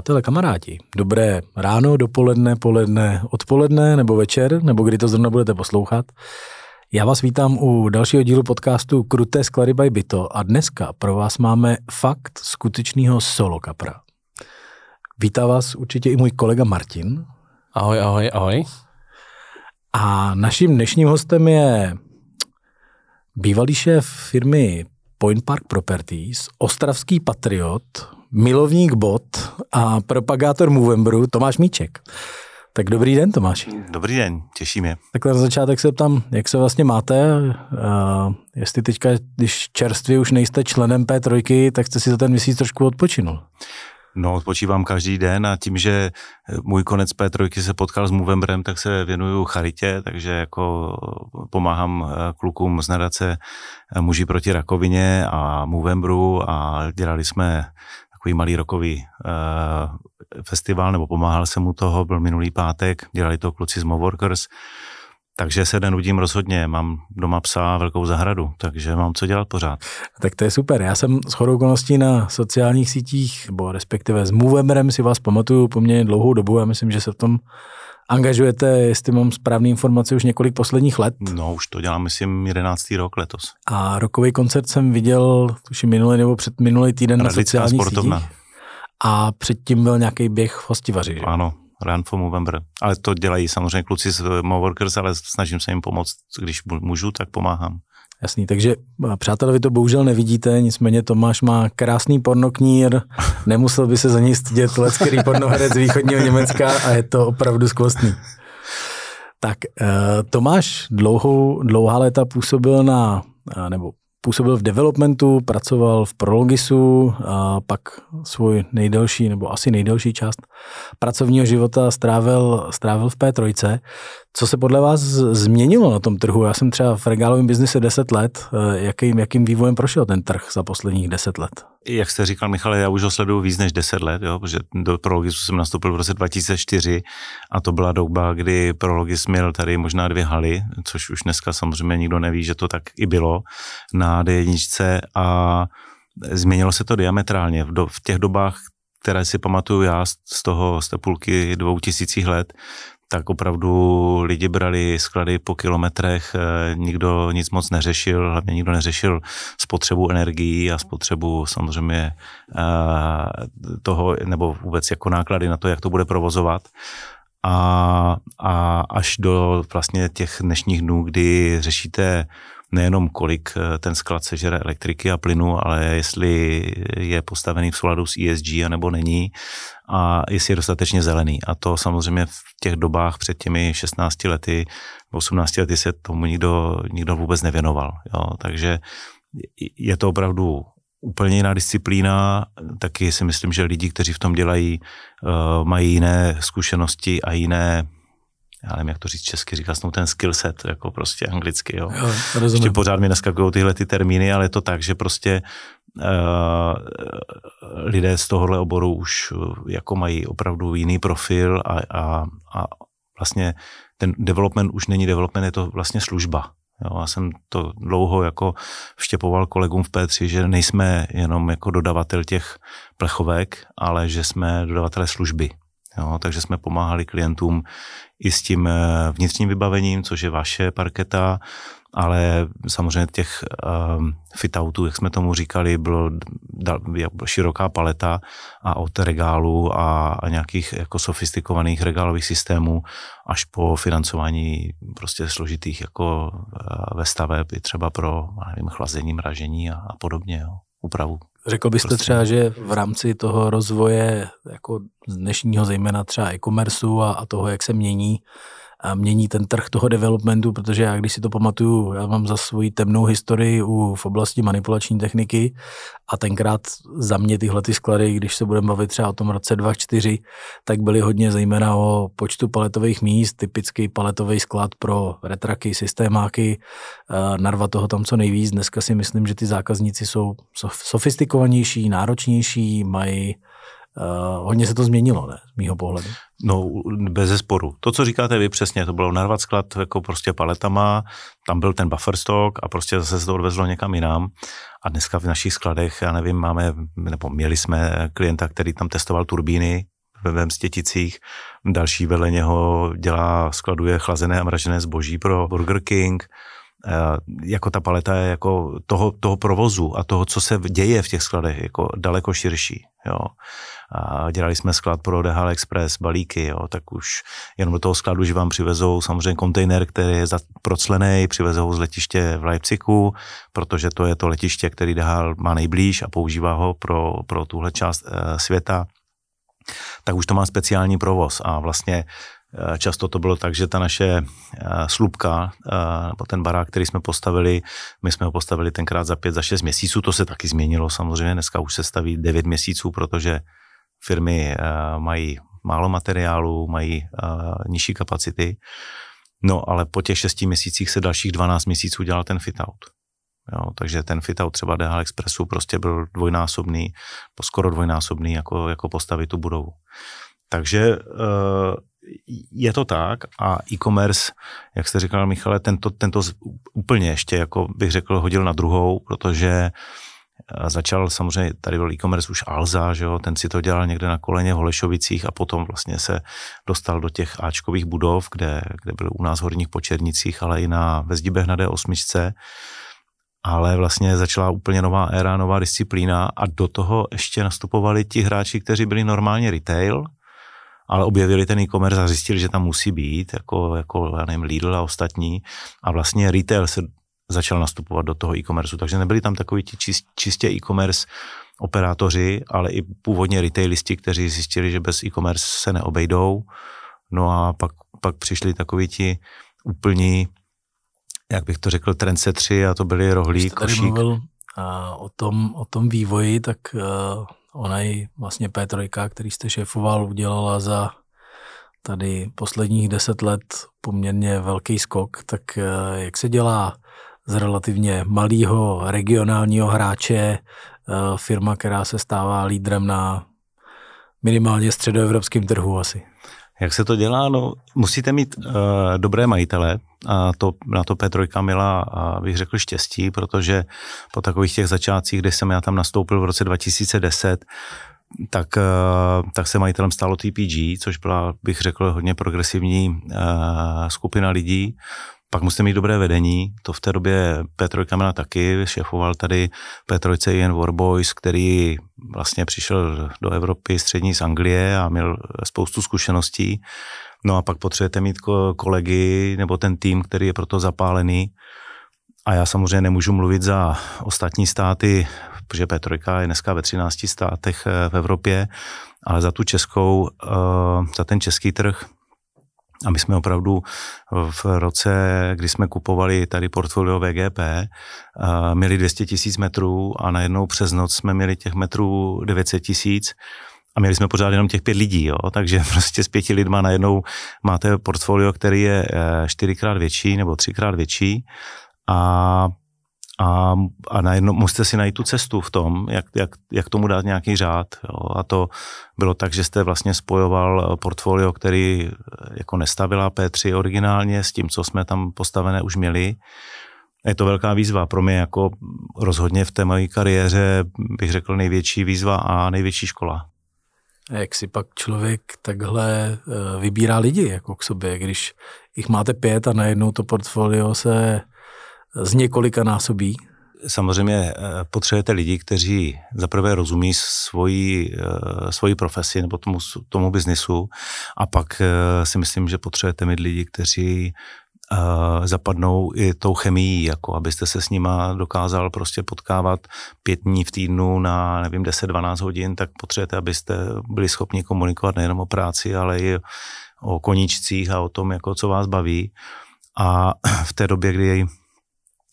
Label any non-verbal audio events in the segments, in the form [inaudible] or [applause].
Přátelé, kamarádi, dobré ráno, dopoledne, poledne, odpoledne nebo večer, nebo kdy to zrovna budete poslouchat. Já vás vítám u dalšího dílu podcastu Kruté sklady by Byto a dneska pro vás máme fakt skutečného solo kapra. Vítá vás určitě i můj kolega Martin. Ahoj, ahoj, ahoj. A naším dnešním hostem je bývalý šéf firmy Point Park Properties, ostravský patriot, milovník bot a propagátor Movemberu Tomáš Míček. Tak dobrý den, Tomáš. Dobrý den, těší mě. Tak na začátek se ptám, jak se vlastně máte, uh, jestli teďka, když čerstvě už nejste členem P3, tak jste si za ten měsíc trošku odpočinul. No, odpočívám každý den a tím, že můj konec P3 se potkal s Movemberem, tak se věnuju charitě, takže jako pomáhám eh, klukům z nadace eh, Muži proti rakovině a Movemberu a dělali jsme takový malý rokový uh, festival, nebo pomáhal jsem mu toho, byl minulý pátek, dělali to kluci z Moworkers, takže se nenudím rozhodně, mám doma psa a velkou zahradu, takže mám co dělat pořád. Tak to je super. Já jsem s chodou na sociálních sítích, nebo respektive s Movemerem si vás pamatuju poměrně dlouhou dobu. Já myslím, že se v tom angažujete, jestli mám správné informace, už několik posledních let. No, už to dělám, myslím, 11. rok letos. A rokový koncert jsem viděl, tuším minulý nebo před minulý týden Radlická na sociálních sportovna. sítích. A předtím byl nějaký běh v hostivaři. Že? Ano, Run for Movember. Ale to dělají samozřejmě kluci z Moworkers, ale snažím se jim pomoct, když můžu, tak pomáhám. Jasný, takže přátelé, vy to bohužel nevidíte, nicméně Tomáš má krásný pornoknír, nemusel by se za něj stydět lecký pornoherec z východního Německa a je to opravdu skvostný. Tak Tomáš dlouhou, dlouhá léta působil na, nebo působil v developmentu, pracoval v Prologisu a pak svůj nejdelší, nebo asi nejdelší část pracovního života strávil, strávil v P3. Co se podle vás změnilo na tom trhu? Já jsem třeba v regálovém biznise 10 let. Jakým, jakým vývojem prošel ten trh za posledních 10 let? Jak jste říkal, Michale, já už ho sleduju víc než 10 let, jo, protože do Prologisu jsem nastoupil v roce 2004 a to byla doba, kdy Prologis měl tady možná dvě haly, což už dneska samozřejmě nikdo neví, že to tak i bylo na D1 a změnilo se to diametrálně. V, v těch dobách, které si pamatuju já z toho, z té půlky dvou tisících let, tak opravdu lidi brali sklady po kilometrech, eh, nikdo nic moc neřešil, hlavně nikdo neřešil spotřebu energií a spotřebu samozřejmě eh, toho, nebo vůbec jako náklady na to, jak to bude provozovat. A, a až do vlastně těch dnešních dnů, kdy řešíte nejenom kolik eh, ten sklad sežere elektriky a plynu, ale jestli je postavený v souladu s ESG nebo není a jestli je dostatečně zelený. A to samozřejmě v těch dobách před těmi 16 lety, 18 lety se tomu nikdo, nikdo vůbec nevěnoval. Jo. Takže je to opravdu úplně jiná disciplína, taky si myslím, že lidi, kteří v tom dělají, uh, mají jiné zkušenosti a jiné já nevím, jak to říct česky, říká jsem ten skill set, jako prostě anglicky, jo. jo Ještě pořád mi neskakují tyhle ty termíny, ale je to tak, že prostě uh, lidé z tohohle oboru už uh, jako mají opravdu jiný profil a, a, a vlastně ten development už není development, je to vlastně služba. Jo, já jsem to dlouho jako vštěpoval kolegům v P3, že nejsme jenom jako dodavatel těch plechovek, ale že jsme dodavatelé služby. Jo, takže jsme pomáhali klientům i s tím eh, vnitřním vybavením, což je vaše parketa, ale samozřejmě těch um, fitoutů, jak jsme tomu říkali, bylo, široká paleta a od regálu a, nějakých jako sofistikovaných regálových systémů až po financování prostě složitých jako uh, ve staveb, i třeba pro nevím, chlazení, mražení a, a podobně, jo, úpravu. Řekl byste prostě. třeba, že v rámci toho rozvoje jako dnešního zejména třeba e-commerceu a, a toho, jak se mění mění ten trh toho developmentu, protože já, když si to pamatuju, já mám za svoji temnou historii u, v oblasti manipulační techniky a tenkrát za mě tyhle ty sklady, když se budeme bavit třeba o tom roce 2004, tak byly hodně zejména o počtu paletových míst, typický paletový sklad pro retraky, systémáky, narva toho tam co nejvíc. Dneska si myslím, že ty zákazníci jsou sofistikovanější, náročnější, mají Uh, hodně se to změnilo, ne, z mýho pohledu. No, bez sporu. To, co říkáte vy přesně, to bylo narvat sklad jako prostě paletama, tam byl ten buffer stock a prostě zase se to odvezlo někam jinam. A dneska v našich skladech, já nevím, máme, nebo měli jsme klienta, který tam testoval turbíny ve Mstěticích, další vedle něho dělá, skladuje chlazené a mražené zboží pro Burger King, jako ta paleta je jako toho, toho provozu a toho, co se děje v těch skladech, jako daleko širší. Jo. A dělali jsme sklad pro DHL Express, balíky, jo, tak už jenom do toho skladu, že vám přivezou samozřejmě kontejner, který je proclený, přivezou z letiště v Leipzigu, protože to je to letiště, který DHL má nejblíž a používá ho pro, pro tuhle část e, světa tak už to má speciální provoz a vlastně Eh, často to bylo tak, že ta naše eh, slupka, eh, nebo ten barák, který jsme postavili, my jsme ho postavili tenkrát za pět, za šest měsíců, to se taky změnilo samozřejmě, dneska už se staví devět měsíců, protože firmy mají málo materiálu, mají nižší kapacity, no ale po těch šesti měsících se dalších 12 měsíců dělal ten fit-out. Jo, takže ten fit-out třeba DHL Expressu prostě byl dvojnásobný, skoro dvojnásobný, jako, jako postavit tu budovu. Takže je to tak a e-commerce, jak jste říkal Michale, tento, tento úplně ještě, jako bych řekl, hodil na druhou, protože eh, začal samozřejmě, tady byl e-commerce už Alza, že jo, ten si to dělal někde na koleně v Holešovicích a potom vlastně se dostal do těch Ačkových budov, kde, kde byl u nás Horních Počernicích, ale i na Vezdibech na D8, ale vlastně začala úplně nová éra, nová disciplína a do toho ještě nastupovali ti hráči, kteří byli normálně retail, ale objevili ten e-commerce a zjistili, že tam musí být, jako, jako já nevím, Lidl a ostatní. A vlastně retail se začal nastupovat do toho e-commerce, takže nebyli tam takový ti čist, čistě e-commerce operátoři, ale i původně retailisti, kteří zjistili, že bez e-commerce se neobejdou. No a pak, pak přišli takoví ti úplní, jak bych to řekl, trendsetři a to byli rohlík, košík. Mluvil uh, o, tom, o tom vývoji, tak uh, Ona i vlastně P3, který jste šéfoval, udělala za tady posledních deset let poměrně velký skok, tak eh, jak se dělá z relativně malého regionálního hráče eh, firma, která se stává lídrem na minimálně středoevropském trhu asi? Jak se to dělá? No, musíte mít uh, dobré majitele a to, na to P3 měla, uh, bych řekl, štěstí, protože po takových těch začátcích, kdy jsem já tam nastoupil v roce 2010, tak, uh, tak se majitelem stalo TPG, což byla, bych řekl, hodně progresivní uh, skupina lidí, pak musíte mít dobré vedení, to v té době Petr Kamena taky, šéfoval tady P3 Ian Warboys, který vlastně přišel do Evropy střední z Anglie a měl spoustu zkušeností. No a pak potřebujete mít kolegy nebo ten tým, který je proto zapálený. A já samozřejmě nemůžu mluvit za ostatní státy, protože P3 je dneska ve 13 státech eh, v Evropě, ale za tu českou, eh, za ten český trh a my jsme opravdu v roce, kdy jsme kupovali tady portfolio VGP, měli 200 tisíc metrů a najednou přes noc jsme měli těch metrů 900 tisíc a měli jsme pořád jenom těch pět lidí, jo? takže [laughs] prostě s pěti lidma najednou máte portfolio, který je eh, čtyřikrát větší nebo třikrát větší a a, a najednou musíte si najít tu cestu v tom, jak, jak, jak tomu dát nějaký řád. Jo. A to bylo tak, že jste vlastně spojoval portfolio, který jako nestavila P3 originálně s tím, co jsme tam postavené už měli. Je to velká výzva pro mě jako rozhodně v té mojí kariéře bych řekl největší výzva a největší škola. A jak si pak člověk takhle eh, vybírá lidi jako k sobě, když jich máte pět a najednou to portfolio se z několika násobí? Samozřejmě eh, potřebujete lidi, kteří zaprvé rozumí svoji, eh, svoji profesi nebo tomu, tomu biznisu a pak eh, si myslím, že potřebujete mít lidi, kteří zapadnou i tou chemií, jako abyste se s nima dokázal prostě potkávat pět dní v týdnu na, nevím, 10-12 hodin, tak potřebujete, abyste byli schopni komunikovat nejenom o práci, ale i o koníčcích a o tom, jako co vás baví. A [clears throat] v té době, kdy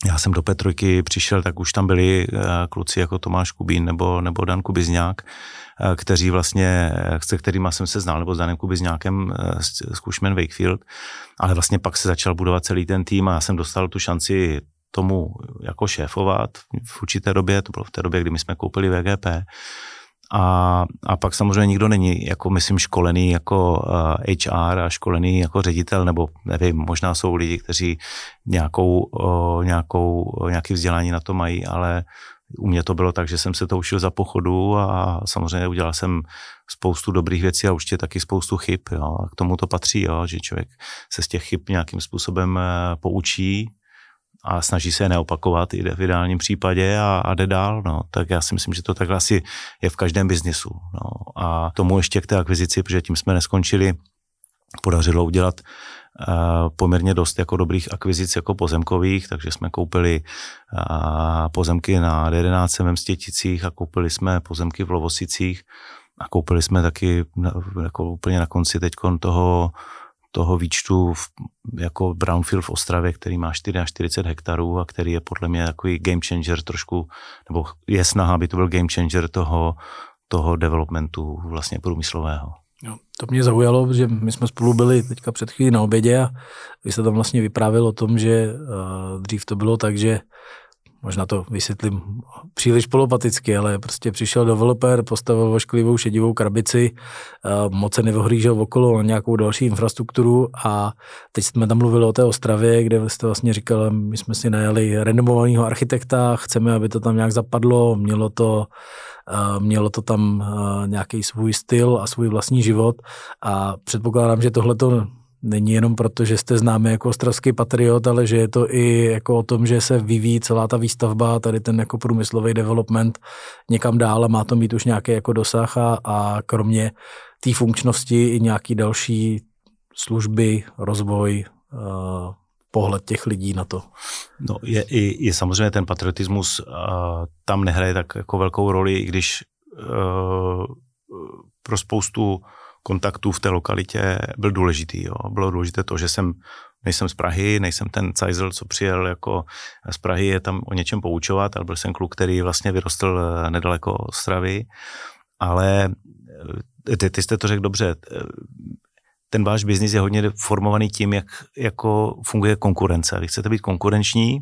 já jsem do Petrojky přišel, tak už tam byli eh, kluci jako Tomáš Kubín nebo, nebo Dan Kubizňák, eh, kteří vlastně, eh, se kterými jsem se znal, nebo s Danem Kubizňákem z Cushman Wakefield, ale vlastně pak se začal budovat celý ten tým a já jsem dostal tu šanci tomu jako šéfovat v určité době, to bylo v té době, kdy my jsme koupili VGP A, a pak samozřejmě nikdo není, jako myslím, školený jako HR a školený jako ředitel, nebo nevím, možná jsou lidi, kteří nějakou, nějakou, nějaký vzdělání na to mají, ale u mě to bylo tak, že jsem se to učil za pochodu a samozřejmě udělal jsem spoustu dobrých věcí a určitě taky spoustu chyb. Jo. A k tomu to patří, jo, že člověk se z těch chyb nějakým způsobem eh, poučí a snaží se je neopakovat i v ideálním případě a, a jde dál. No. Tak já si myslím, že to takhle asi je v každém biznisu. No. A tomu ještě k té akvizici, protože tím jsme neskončili, podařilo udělat poměrně dost jako dobrých akvizic jako pozemkových, takže jsme koupili pozemky na 11 ve Mstěticích a koupili jsme pozemky v Lovosicích a koupili jsme taky jako úplně na konci teď toho toho výčtu v, jako Brownfield v Ostravě, který má 44 hektarů a který je podle mě takový game changer trošku, nebo je snaha, aby to byl game changer toho, toho developmentu vlastně průmyslového. Jo, to mě zaujalo, že my jsme spolu byli teďka před chvílí na obědě a vy jste tam vlastně vyprávěl o tom, že uh, dřív to bylo tak, že možná to vysvětlím příliš polopaticky, ale prostě přišel developer, postavil vošklivou šedivou krabici, uh, moc se nevohlížel okolo na nějakou další infrastrukturu a teď jsme tam mluvili o té Ostravě, kde jste vlastně říkal, my jsme si najali renomovaného architekta, chceme, aby to tam nějak zapadlo, mělo to mělo to tam nějaký svůj styl a svůj vlastní život a předpokládám, že tohle to není jenom proto, že jste známý jako ostravský patriot, ale že je to i jako o tom, že se vyvíjí celá ta výstavba, tady ten jako průmyslový development někam dál a má to mít už nějaký jako dosah a, a kromě té funkčnosti i nějaký další služby, rozvoj, pohled těch lidí na to. No je, je, je samozřejmě ten patriotismus uh, tam nehraje tak jako velkou roli, i když uh, pro spoustu kontaktů v té lokalitě byl důležitý. Jo. Bylo důležité to, že jsem nejsem z Prahy, nejsem ten Cajzel, co přijel jako z Prahy je tam o něčem poučovat, ale byl jsem kluk, který vlastně vyrostl eh, nedaleko Ostravy, ale ty, ty jste to řekl dobře, ten váš biznis je hodně formovaný tím, jak jako funguje konkurence. Vy chcete být konkurenční,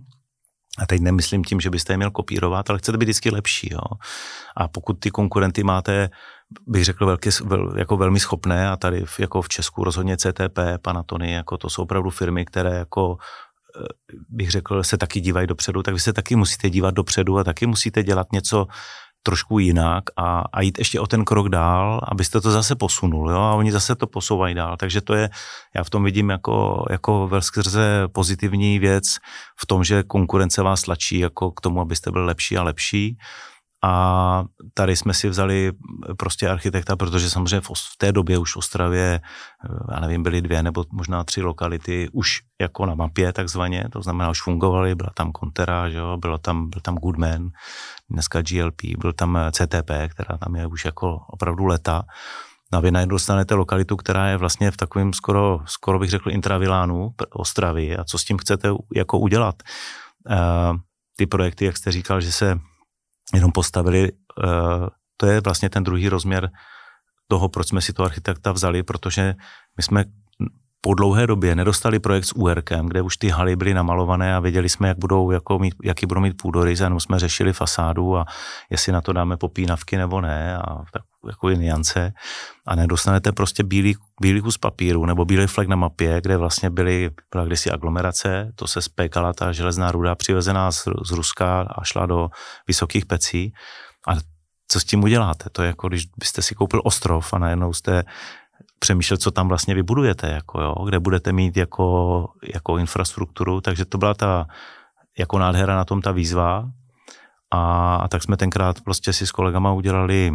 a teď nemyslím tím, že byste je měl kopírovat, ale chcete být vždycky lepší. Jo? A pokud ty konkurenty máte, bych řekl, velký, vel, jako velmi schopné, a tady v, jako v Česku rozhodně CTP, Panatony, jako to jsou opravdu firmy, které jako eh, bych řekl, se taky dívají dopředu, tak vy se taky musíte dívat dopředu a taky musíte dělat něco trošku jinak a, a jít ještě o ten krok dál, abyste to zase posunul, jo, a oni zase to posouvají dál, takže to je, já v tom vidím jako, jako skrze pozitivní věc v tom, že konkurence vás tlačí jako k tomu, abyste byli lepší a lepší a tady jsme si vzali prostě architekta, protože samozřejmě v té době už v Ostravě, eh, já nevím, byly dvě nebo možná tři lokality už jako na mapě takzvaně, to znamená už fungovaly, byla tam Contera, že jo, bylo tam, byl tam Goodman, dneska GLP, byl tam eh, CTP, která tam je už jako opravdu leta. No a vy najednou dostanete lokalitu, která je vlastně v takovém skoro, skoro bych řekl intravilánu Ostravy a co s tím chcete jako udělat. Uh, ty projekty, jak jste říkal, že se jenom postavili. Eh, to je vlastně ten druhý rozměr toho, proč jsme si to architekta vzali, protože my jsme po dlouhé době nedostali projekt s URkem, kde už ty haly byly namalované a věděli jsme, jak budou, jako mít, jaký budou mít půdorys, jenom jsme řešili fasádu a jestli na to dáme popínavky nebo ne a tak jako niance. A nedostanete prostě bílý, bílý kus papíru nebo bílý flek na mapě, kde vlastně byly, byla kdysi aglomerace, to se spékala ta železná ruda přivezená z, z Ruska a šla do vysokých pecí. A co s tím uděláte? To je jako, když byste si koupil ostrov a najednou jste přemýšlet, co tam vlastně vybudujete, jako jo, kde budete mít jako, jako infrastrukturu, takže to byla ta jako nádhera na tom ta výzva a, a tak jsme tenkrát prostě si s kolegama udělali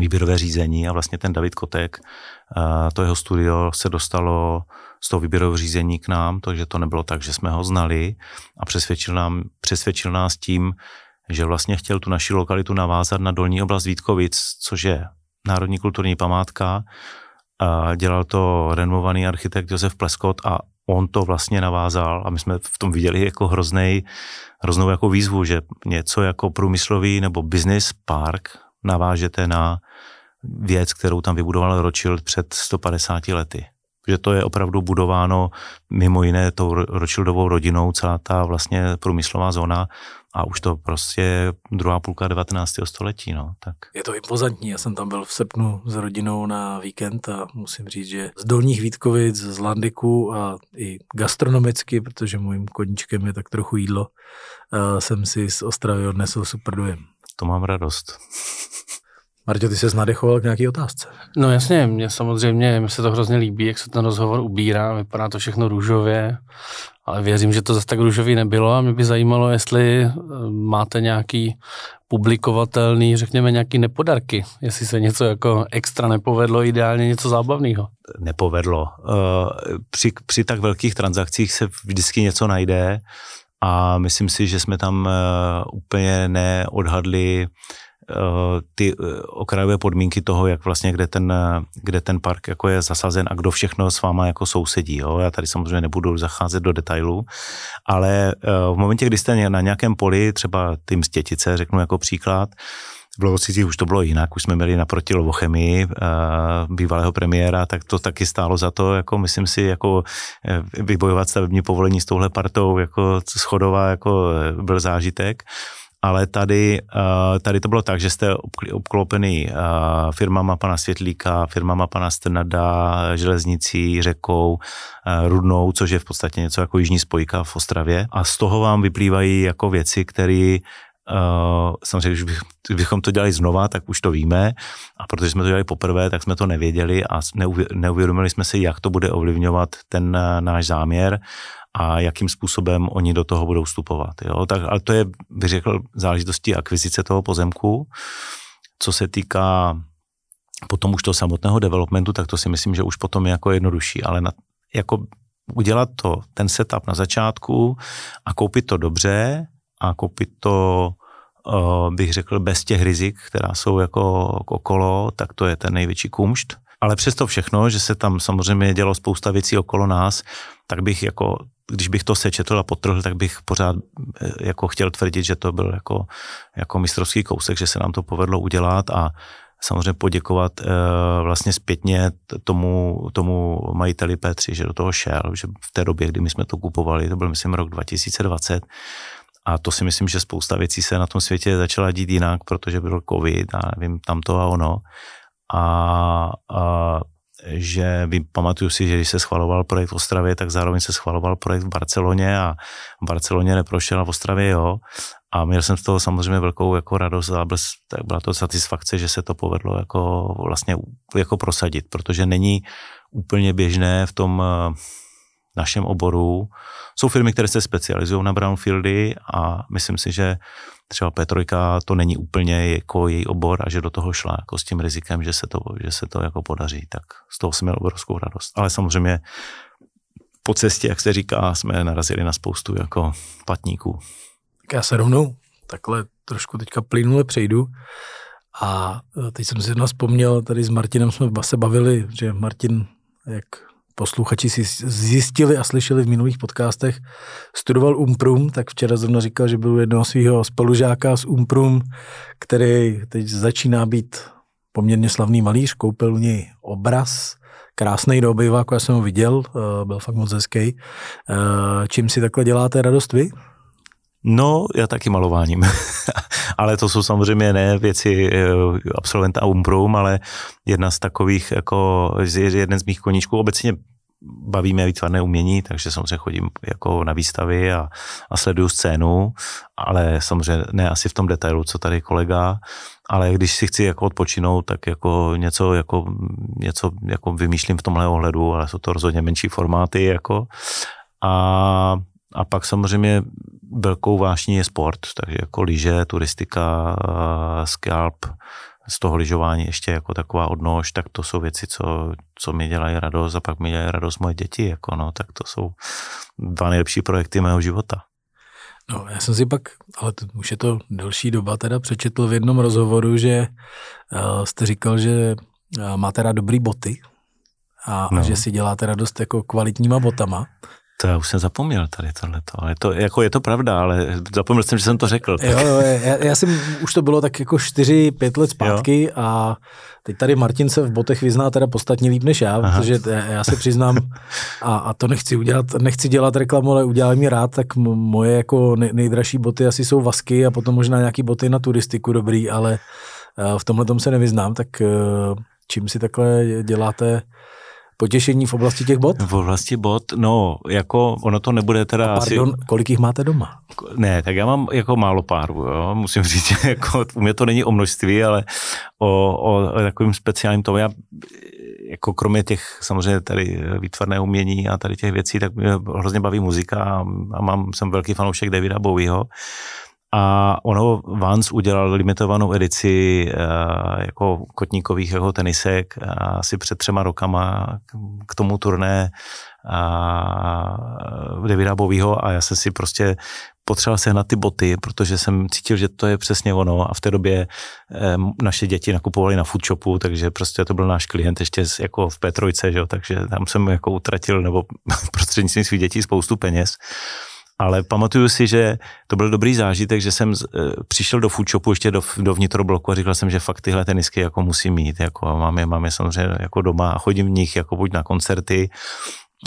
výběrové řízení a vlastně ten David Kotek, to jeho studio se dostalo z toho výběrového řízení k nám, takže to nebylo tak, že jsme ho znali a přesvědčil, nám, přesvědčil nás tím, že vlastně chtěl tu naši lokalitu navázat na dolní oblast Vítkovic, což je národní kulturní památka, a dělal to renovovaný architekt Josef Pleskot a on to vlastně navázal a my jsme v tom viděli jako hroznej, hroznou jako výzvu, že něco jako průmyslový nebo business park navážete na věc, kterou tam vybudoval Rothschild před 150 lety. že to je opravdu budováno mimo jiné tou Rothschildovou rodinou, celá ta vlastně průmyslová zóna a už to prostě druhá půlka 19. století, no, tak. Je to impozantní, já jsem tam byl v srpnu s rodinou na víkend a musím říct, že z Dolních Vítkovic, z Landiku a i gastronomicky, protože mojím koníčkem je tak trochu jídlo, jsem si z Ostravy odnesl super dojem. To mám radost. Marťo, ty se nadechoval k nějaké otázce. No jasně, mě samozřejmě, mi se to hrozně líbí, jak se ten rozhovor ubírá, vypadá to všechno růžově, ale věřím, že to zase tak růžový nebylo a mě by zajímalo, jestli eh, máte nějaký publikovatelný, řekněme nějaký nepodarky, jestli se něco jako extra nepovedlo, ideálně něco zábavného. Nepovedlo. Eh, při, při tak velkých transakcích se vždycky něco najde a myslím si, že jsme tam eh, úplně neodhadli ty eh, okrajové podmínky toho, jak vlastně, kde ten, kde ten park jako je zasazen a kdo všechno s váma jako sousedí. Jo? Já tady samozřejmě nebudu zacházet do detailů, ale eh, v momentě, kdy jste na nějakém poli, třeba tím stětice, řeknu jako příklad, v Lovosicích už to bylo jinak, už jsme měli naproti Lovochemii bývalého premiéra, tak to taky stálo za to, jako myslím si, jako vybojovat stavební povolení s touhle partou, jako schodová, jako byl zážitek ale tady, eh, tady to bylo tak, že jste obklopený eh, firmama pana Světlíka, firmama pana Strnada, železnicí, řekou, eh, Rudnou, což je v podstatě něco jako jižní spojka v Ostravě. A z toho vám vyplývají jako věci, které Uh, samozřejmě, když bych, bychom to dělali znova, tak už to víme. A protože jsme to dělali poprvé, tak jsme to nevěděli a neuvědomili jsme si, jak to bude ovlivňovat ten náš záměr a jakým způsobem oni do toho budou vstupovat. Jo? Tak, ale to je, bych řekl, záležitosti akvizice toho pozemku. Co se týká potom už toho samotného developmentu, tak to si myslím, že už potom je jako jednodušší, ale na, jako udělat to, ten setup na začátku a koupit to dobře a koupit to, uh, bych řekl, bez těch rizik, která jsou jako okolo, tak to je ten největší kumšt. Ale přesto všechno, že se tam samozřejmě dělo spousta věcí okolo nás, tak bych jako když bych to sečetl a potrhl, tak bych pořád eh, jako chtěl tvrdit, že to byl jako, jako mistrovský kousek, že se nám to povedlo udělat a samozřejmě poděkovat e, vlastně zpětně tomu, tomu majiteli P3, že do toho šel, že v té době, kdy my jsme to kupovali, to byl myslím rok 2020, a to si myslím, že spousta věcí se na tom světě začala dít jinak, protože byl covid a nevím, tamto a ono. A, a že pamatuju si, že když se schvaloval projekt v Ostravě, tak zároveň se schvaloval projekt v Barceloně a v Barceloně neprošel a v Ostravě jo. A měl jsem z toho samozřejmě velkou jako radost a byl, tak byla to satisfakce, že se to povedlo jako vlastně jako prosadit, protože není úplně běžné v tom eh, našem oboru. Jsou firmy, které se specializují na brownfieldy a myslím si, že třeba P3 to není úplně jako její obor a že do toho šla jako s tím rizikem, že se to, že se to jako podaří, tak z toho jsem měl obrovskou radost. Ale samozřejmě po cestě, jak se říká, jsme narazili na spoustu jako patníků. Tak já se rovnou takhle trošku teďka plynule přejdu. A e, teď jsem si jedna vzpomněl, tady s Martinem jsme se bavili, že Martin, jak posluchači si zjistili a slyšeli v minulých podcastech, studoval Umprum, tak včera zrovna říkal, že byl jednoho svého spolužáka z Umprum, který teď začíná být poměrně slavný malíř, koupil u něj obraz, krásný do obyváku, já jsem ho viděl, eh, byl fakt moc hezký. Eh, čím si takhle děláte radost vy? No, já taky malováním. [laughs] ale to jsou samozřejmě ne věci eh, absolventa Umbrum, ale jedna z takových, jako jeden z mých koníčků. Obecně bavíme výtvarné umění, takže samozřejmě chodím jako na výstavy a, a sleduju scénu, ale samozřejmě ne asi v tom detailu, co tady kolega, ale když si chci jako odpočinout, tak jako něco, jako, něco jako vymýšlím v tomhle ohledu, ale jsou to rozhodně menší formáty jako a a pak samozřejmě velkou vášní je sport, takže jako lyže, turistika, scalp, z toho lyžování ještě jako taková odnož, tak to jsou věci, co, co mi dělají radost a pak mi dělají radost moje děti, jako no, tak to jsou dva nejlepší projekty mého života. No, já jsem si pak, ale to, už je to delší doba, teda přečetl v jednom rozhovoru, že uh, jste říkal, že uh, máte rád dobrý boty a, no. a že si děláte radost jako kvalitníma botama. To já už jsem zapomněl tady tohleto. Je to, jako je to pravda, ale zapomněl jsem, že jsem to řekl. Jo, jo, já, já jsem, už to bylo tak jako 4-5 let zpátky jo. a teď tady Martin se v botech vyzná teda podstatně líp než já, Aha. protože já se přiznám a, a to nechci udělat, nechci dělat reklamu, ale udělám mi rád, tak moje jako nejdražší boty asi jsou vasky a potom možná nějaký boty na turistiku dobrý, ale eh, v tomhle tom se nevyznám, tak eh, čím si takhle děláte potěšení v oblasti těch bot? V oblasti bot, no, jako ono to nebude teda A pardon, asi... kolik jich máte doma? Ne, tak já mám jako málo párů, jo, musím [laughs] říct, jako u mě to není o množství, ale o, o, o takovým speciálním tomu. Já jako kromě těch samozřejmě tady výtvarné umění a tady těch věcí, tak mě hrozně baví muzika a, a mám, jsem velký fanoušek Davida Bowieho a ono Vans udělal limitovanou edici uh, jako kotníkových jako tenisek uh, asi před třema rokama k tomu turné uh, Davida Bovýho a já jsem si prostě potřeboval sehnat ty boty, protože jsem cítil, že to je přesně ono. A v té době eh, naše děti nakupovali na foodshopu, takže prostě to byl náš klient ještě jako v P3, že jo, takže tam jsem jako utratil nebo [laughs] prostřednictvím svých dětí spoustu peněz. Ale pamatuju si, že to byl dobrý zážitek, že jsem e, přišel do foodshopu ještě do, do vnitrobloku a říkal jsem, že fakt tyhle tenisky jako musím mít. Jako, mám, je, mám je samozřejmě jako doma a chodím v nich jako buď na koncerty,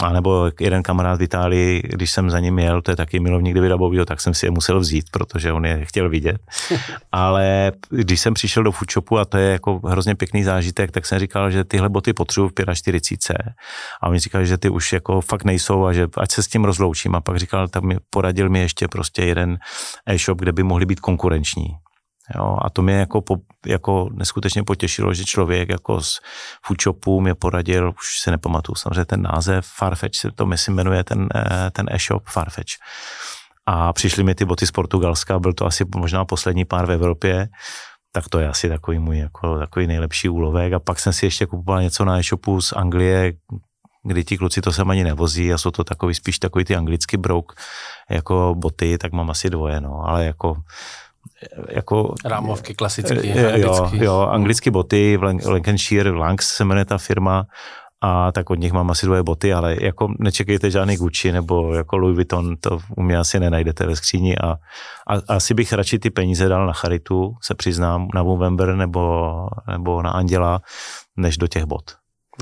a nebo jeden kamarád v Itálii, když jsem za ním jel, to je taky milovník Davida Bovio, tak jsem si je musel vzít, protože on je chtěl vidět. [laughs] Ale když jsem přišel do foodshopu, a to je jako hrozně pěkný zážitek, tak jsem říkal, že tyhle boty potřebuji v 45. A oni říkali, že ty už jako fakt nejsou a že ať se s tím rozloučím. A pak říkal, tak mi poradil mi ještě prostě jeden e-shop, kde by mohli být konkurenční. Jo, a to mě jako, po, jako neskutečně potěšilo, že člověk jako z Foodshopu mě poradil, už se nepamatuju samozřejmě ten název, Farfetch se to myslím jmenuje ten, eh, ten e-shop Farfetch. A přišly mi ty boty z Portugalska, byl to asi možná poslední pár v Evropě, tak to je asi takový můj jako, takový nejlepší úlovek. A pak jsem si ještě kupoval něco na e-shopu z Anglie, kdy ti kluci to sem ani nevozí a jsou to takový spíš takový ty anglický brouk jako boty, tak mám asi dvoje, no, ale jako jako... Rámovky klasické, jo, jo, anglické boty, v Lancashire, Langs se jmenuje ta firma, a tak od nich mám asi dvoje boty, ale jako nečekejte žádný Gucci nebo jako Louis Vuitton, to u mě asi nenajdete ve skříni a, a asi bych radši ty peníze dal na charitu, se přiznám, na Movember nebo, nebo na Anděla, než do těch bot.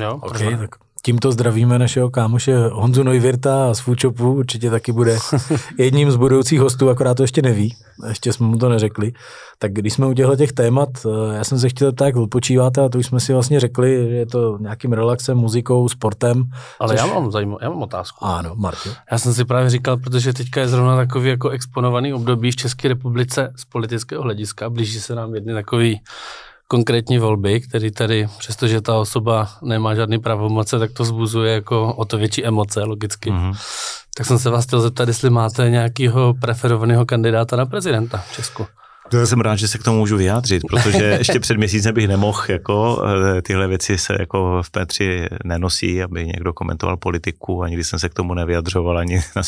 Jo, okay, tak Tímto zdravíme našeho kámoše Honzu Neuwirta z Foodshopu, určitě taky bude [laughs] jedním z budoucích hostů, akorát to ještě neví, ještě jsme mu to neřekli. Tak když jsme u těchto těch témat, eh, já jsem se chtěl tak jak odpočíváte a to už jsme si vlastně řekli, že je to nějakým relaxem, muzikou, sportem. Ale což... já mám zajímavou, já mám otázku. Ano, Martin. Já jsem si právě říkal, protože teďka je zrovna takový jako exponovaný období v České republice z politického hlediska, blíží se nám jedny takový konkrétní volby, který tady, přestože ta osoba nemá žádný pravomoce, tak to zbuzuje jako o to větší emoce, logicky. Mm-hmm. Tak jsem se vás chtěl zeptat, jestli máte nějakého preferovaného kandidáta na prezidenta v Česku. To jsem rád, že se k tomu můžu vyjádřit, protože [laughs] ještě před měsícem bych nemohl, jako eh, tyhle věci se jako v Petři nenosí, aby někdo komentoval politiku a nikdy jsem se k tomu nevyjadřoval ani na,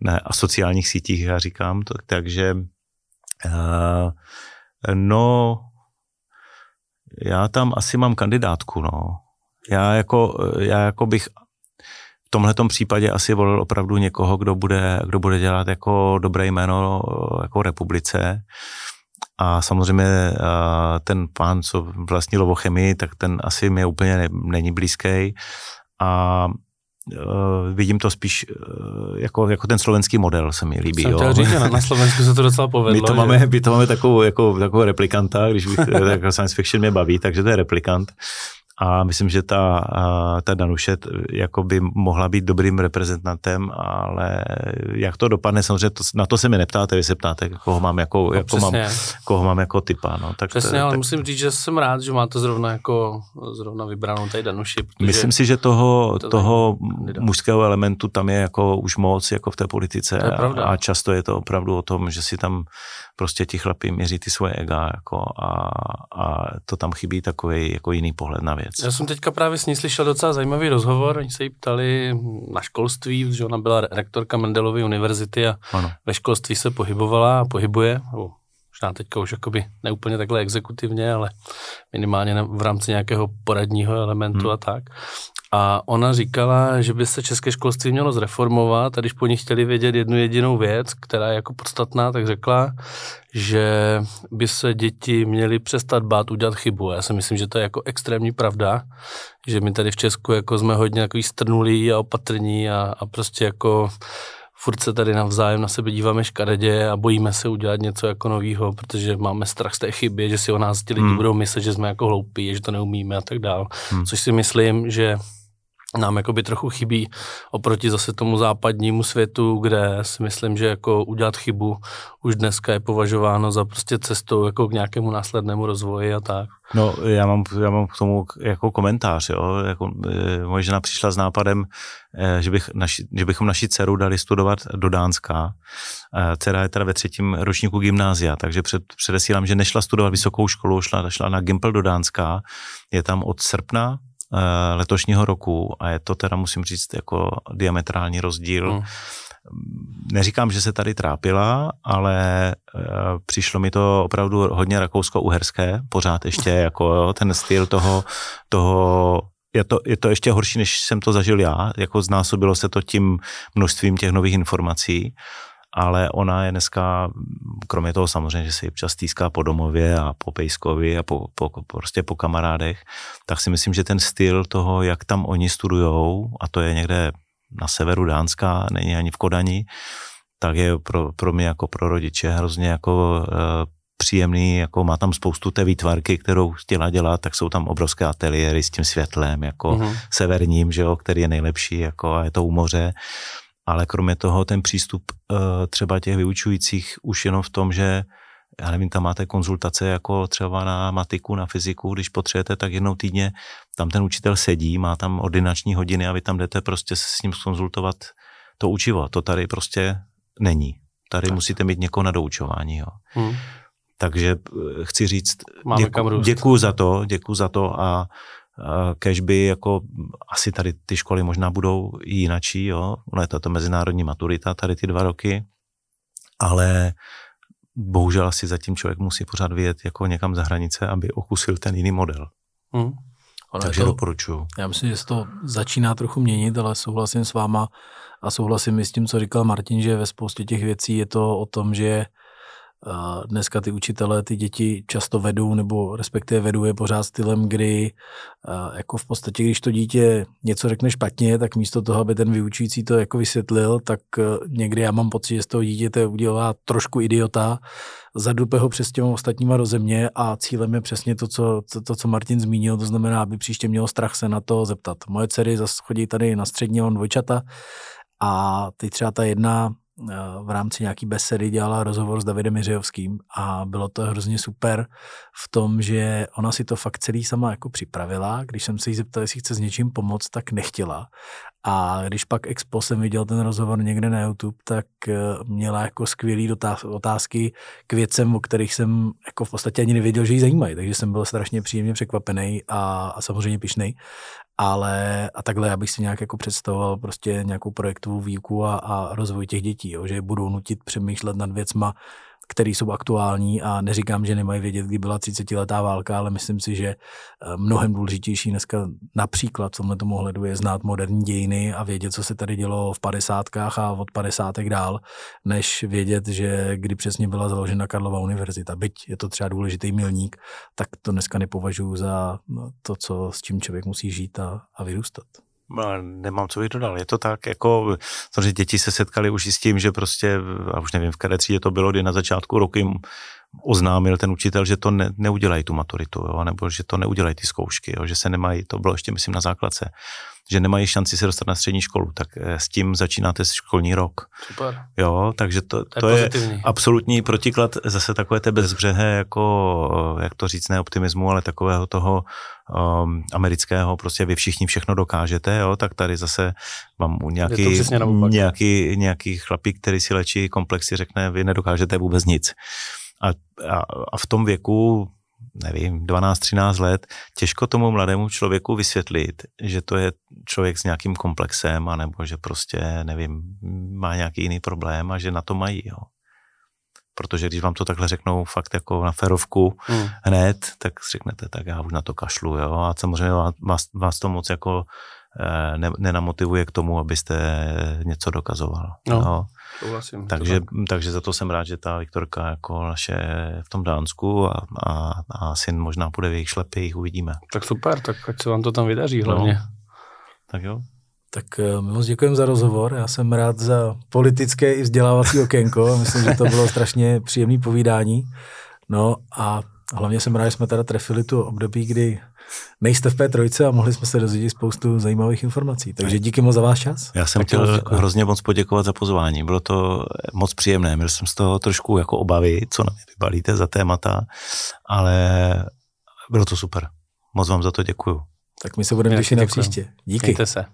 na sociálních sítích, já říkám, to, takže uh, no, já tam asi mám kandidátku, no. Já jako, já jako bych v tomhle případě asi volil opravdu někoho, kdo bude, kdo bude dělat jako dobré jméno jako republice. A samozřejmě ten pán, co vlastní Lovochemii, tak ten asi mi úplně není blízký. A uh, vidím to spíš uh, jako, jako ten slovenský model se mi líbí. Jsem jo. Říct, na Slovensku se to docela povedlo. [laughs] My to, že? máme, my to máme takovou, jako, takovou replikanta, když bych, [laughs] jako science fiction mě baví, takže to je replikant a myslím, že ta, ta Danuše jako by mohla být dobrým reprezentantem, ale jak to dopadne, samozřejmě to, na to se mi neptáte, vy se ptáte, koho mám jako, no, jako, mám, koho mám jako typa. No, tak přesně, to, ale tak... musím říct, že jsem rád, že máte zrovna jako zrovna vybranou tady Danuši. Myslím si, že toho, to toho mužského elementu tam je jako už moc jako v té politice a, a často je to opravdu o tom, že si tam prostě ti chlapi měří ty svoje ega jako a, a to tam chybí takový jako jiný pohled na věc. Já jsem teďka právě s ní slyšel docela zajímavý rozhovor, oni se jí ptali na školství, protože ona byla rektorka Mendelovy univerzity a ano. ve školství se pohybovala a pohybuje, možná teďka už jakoby neúplně takhle exekutivně, ale minimálně v rámci nějakého poradního elementu hmm. a tak. A ona říkala, že by se české školství mělo zreformovat a když po ní chtěli vědět jednu jedinou věc, která je jako podstatná, tak řekla, že by se děti měly přestat bát udělat chybu. Já si myslím, že to je jako extrémní pravda, že my tady v Česku jako jsme hodně jako strnulí a opatrní a, a prostě jako furt se tady navzájem na sebe díváme škaredě a bojíme se udělat něco jako novýho, protože máme strach z té chyby, že si o nás ti lidi hmm. budou myslet, že jsme jako hloupí, že to neumíme a tak dál. Hmm. Což si myslím, že nám jakoby trochu chybí oproti zase tomu západnímu světu, kde si myslím, že jako udělat chybu už dneska je považováno za prostě cestou jako k nějakému následnému rozvoji a tak. No, já mám, já mám k tomu jako komentář, jo. Jako, e, moje žena přišla s nápadem, e, že, bych naši, že bychom naši dceru dali studovat do Dánska. E, dcera je teda ve třetím ročníku gymnázia, takže před, předesílám, že nešla studovat vysokou školu, šla, šla na Gimpel do Dánska. Je tam od srpna letošního roku a je to teda, musím říct, jako diametrální rozdíl. Hmm. Neříkám, že se tady trápila, ale eh, přišlo mi to opravdu hodně rakousko-uherské, pořád ještě [laughs] jako ten styl toho, toho je to, je to ještě horší, než jsem to zažil já, jako znásobilo se to tím množstvím těch nových informací ale ona je dneska, kromě toho samozřejmě, že se občas stýská po domově a po Pejskovi a po, po, prostě po kamarádech, tak si myslím, že ten styl toho, jak tam oni studujou, a to je někde na severu Dánska, není ani v Kodani, tak je pro, pro mě jako pro rodiče hrozně jako e, příjemný, jako má tam spoustu té výtvarky, kterou chtěla dělat, tak jsou tam obrovské ateliéry s tím světlem, jako uh-huh. severním, že jo, který je nejlepší, jako a je to u moře ale kromě toho ten přístup eh, třeba těch vyučujících už jenom v tom, že já nevím, tam máte konzultace jako třeba na matiku, na fyziku, když potřebujete, tak jednou týdně tam ten učitel sedí, má tam ordinační hodiny a vy tam jdete prostě s ním konzultovat to učivo. To tady prostě není. Tady tak. musíte mít někoho na doučování. Jo. Hmm. Takže eh, chci říct, děku, děkuju za to, děkuju za to a kež by jako asi tady ty školy možná budou jinačí, jo, ono je to, to mezinárodní maturita tady ty dva roky, ale bohužel asi zatím člověk musí pořád vyjet jako někam za hranice, aby okusil ten jiný model. Hmm. Ono Takže to, doporučuju. Já myslím, že se to začíná trochu měnit, ale souhlasím s váma a souhlasím i s tím, co říkal Martin, že ve spoustě těch věcí je to o tom, že Dneska ty učitelé ty děti často vedou, nebo respektive vedou je pořád stylem, kdy jako v podstatě, když to dítě něco řekne špatně, tak místo toho, aby ten vyučující to jako vysvětlil, tak e, někdy já mám pocit, že z toho dítěte udělá trošku idiota, zadupe ho přes těma ostatníma do země a cílem je přesně to co, to, to, co Martin zmínil, to znamená, aby příště mělo strach se na to zeptat. Moje dcery zase chodí tady na střední, on dvojčata a teď třeba ta jedna v rámci nějaký besedy dělala rozhovor s Davidem Jiřejovským a bylo to hrozně super v tom, že ona si to fakt celý sama jako připravila. Když jsem se jí zeptal, jestli chce s něčím pomoct, tak nechtěla. A když pak expo jsem viděl ten rozhovor někde na YouTube, tak eh, měla jako skvělý otázky k věcem, o kterých jsem jako v podstatě ani nevěděl, že ji zajímají. Takže jsem byl strašně příjemně překvapený a, a samozřejmě pišnej ale a takhle já bych si nějak jako představoval prostě nějakou projektovou výuku a, a rozvoj těch dětí, jo, že budou nutit přemýšlet nad věcma, které jsou aktuální a neříkám, že nemají vědět, kdy byla 30 letá válka, ale myslím si, že eh, mnohem důležitější dneska například v tomhle tomu ohledu je znát moderní dějiny a vědět, co se tady dělo v padesátkách a od padesátek dál, než vědět, že kdy přesně byla založena Karlova univerzita. Byť je to třeba důležitý milník, tak to dneska nepovažuji za no, to, co, s čím člověk musí žít a, a vyrůstat nemám co bych dodal. Je to tak, jako, samozřejmě děti se setkali už i s tím, že prostě, a už nevím, v které třídě to bylo, kdy na začátku roku jim oznámil ten učitel, že to ne, neudělají tu maturitu, jo, nebo že to neudělají ty zkoušky, jo, že se nemají, to bylo ještě, myslím, na základce, že nemají šanci se dostat na střední školu, tak eh, s tím začínáte školní rok. Super. Jo, takže to, to, to je, je absolutní protiklad zase takové té bezbřehé, jako, eh, jak to říct, ne optimismu, ale takového toho um, amerického, prostě vy všichni všechno dokážete, jo, tak tady zase vám nějaký, nějaký, nějaký chlapík, který si léčí komplexy, řekne, vy nedokážete vůbec nic. A, a, a v tom věku nevím, 12-13 let, těžko tomu mladému člověku vysvětlit, že to je člověk s nějakým komplexem, anebo že prostě, nevím, má nějaký jiný problém a že na to mají, jo. protože když vám to takhle řeknou fakt jako na ferovku hmm. hned, tak řeknete, tak já už na to kašlu, jo, a samozřejmě vás, vás to moc jako eh, ne, nenamotivuje k tomu, abyste něco dokazoval. No, jo. Souhlasím. Takže, takže za to jsem rád, že ta Viktorka jako naše v tom Dánsku a, a, a syn možná půjde v jejich šlepy, uvidíme. Tak super, tak ať se vám to tam vydaří hlavně. No. Tak jo. Tak eh, my moc děkujeme za rozhovor. Já jsem rád za politické i vzdělávací okénko. Myslím, že to bylo strašně příjemné povídání. No a hlavně jsem rád, že jsme teda trefili tu období, kdy nejste v P3 a mohli jsme se dozvědět spoustu zajímavých informací. Takže díky moc za váš čas. Já jsem tak chtěl hrozně moc poděkovat za pozvání. Bylo to moc příjemné. Měl jsem z toho trošku jako obavy, co na mě vybalíte za témata, ale bylo to super. Moc vám za to děkuju. Tak my se budeme těšit na příště. Díky. Mějte se.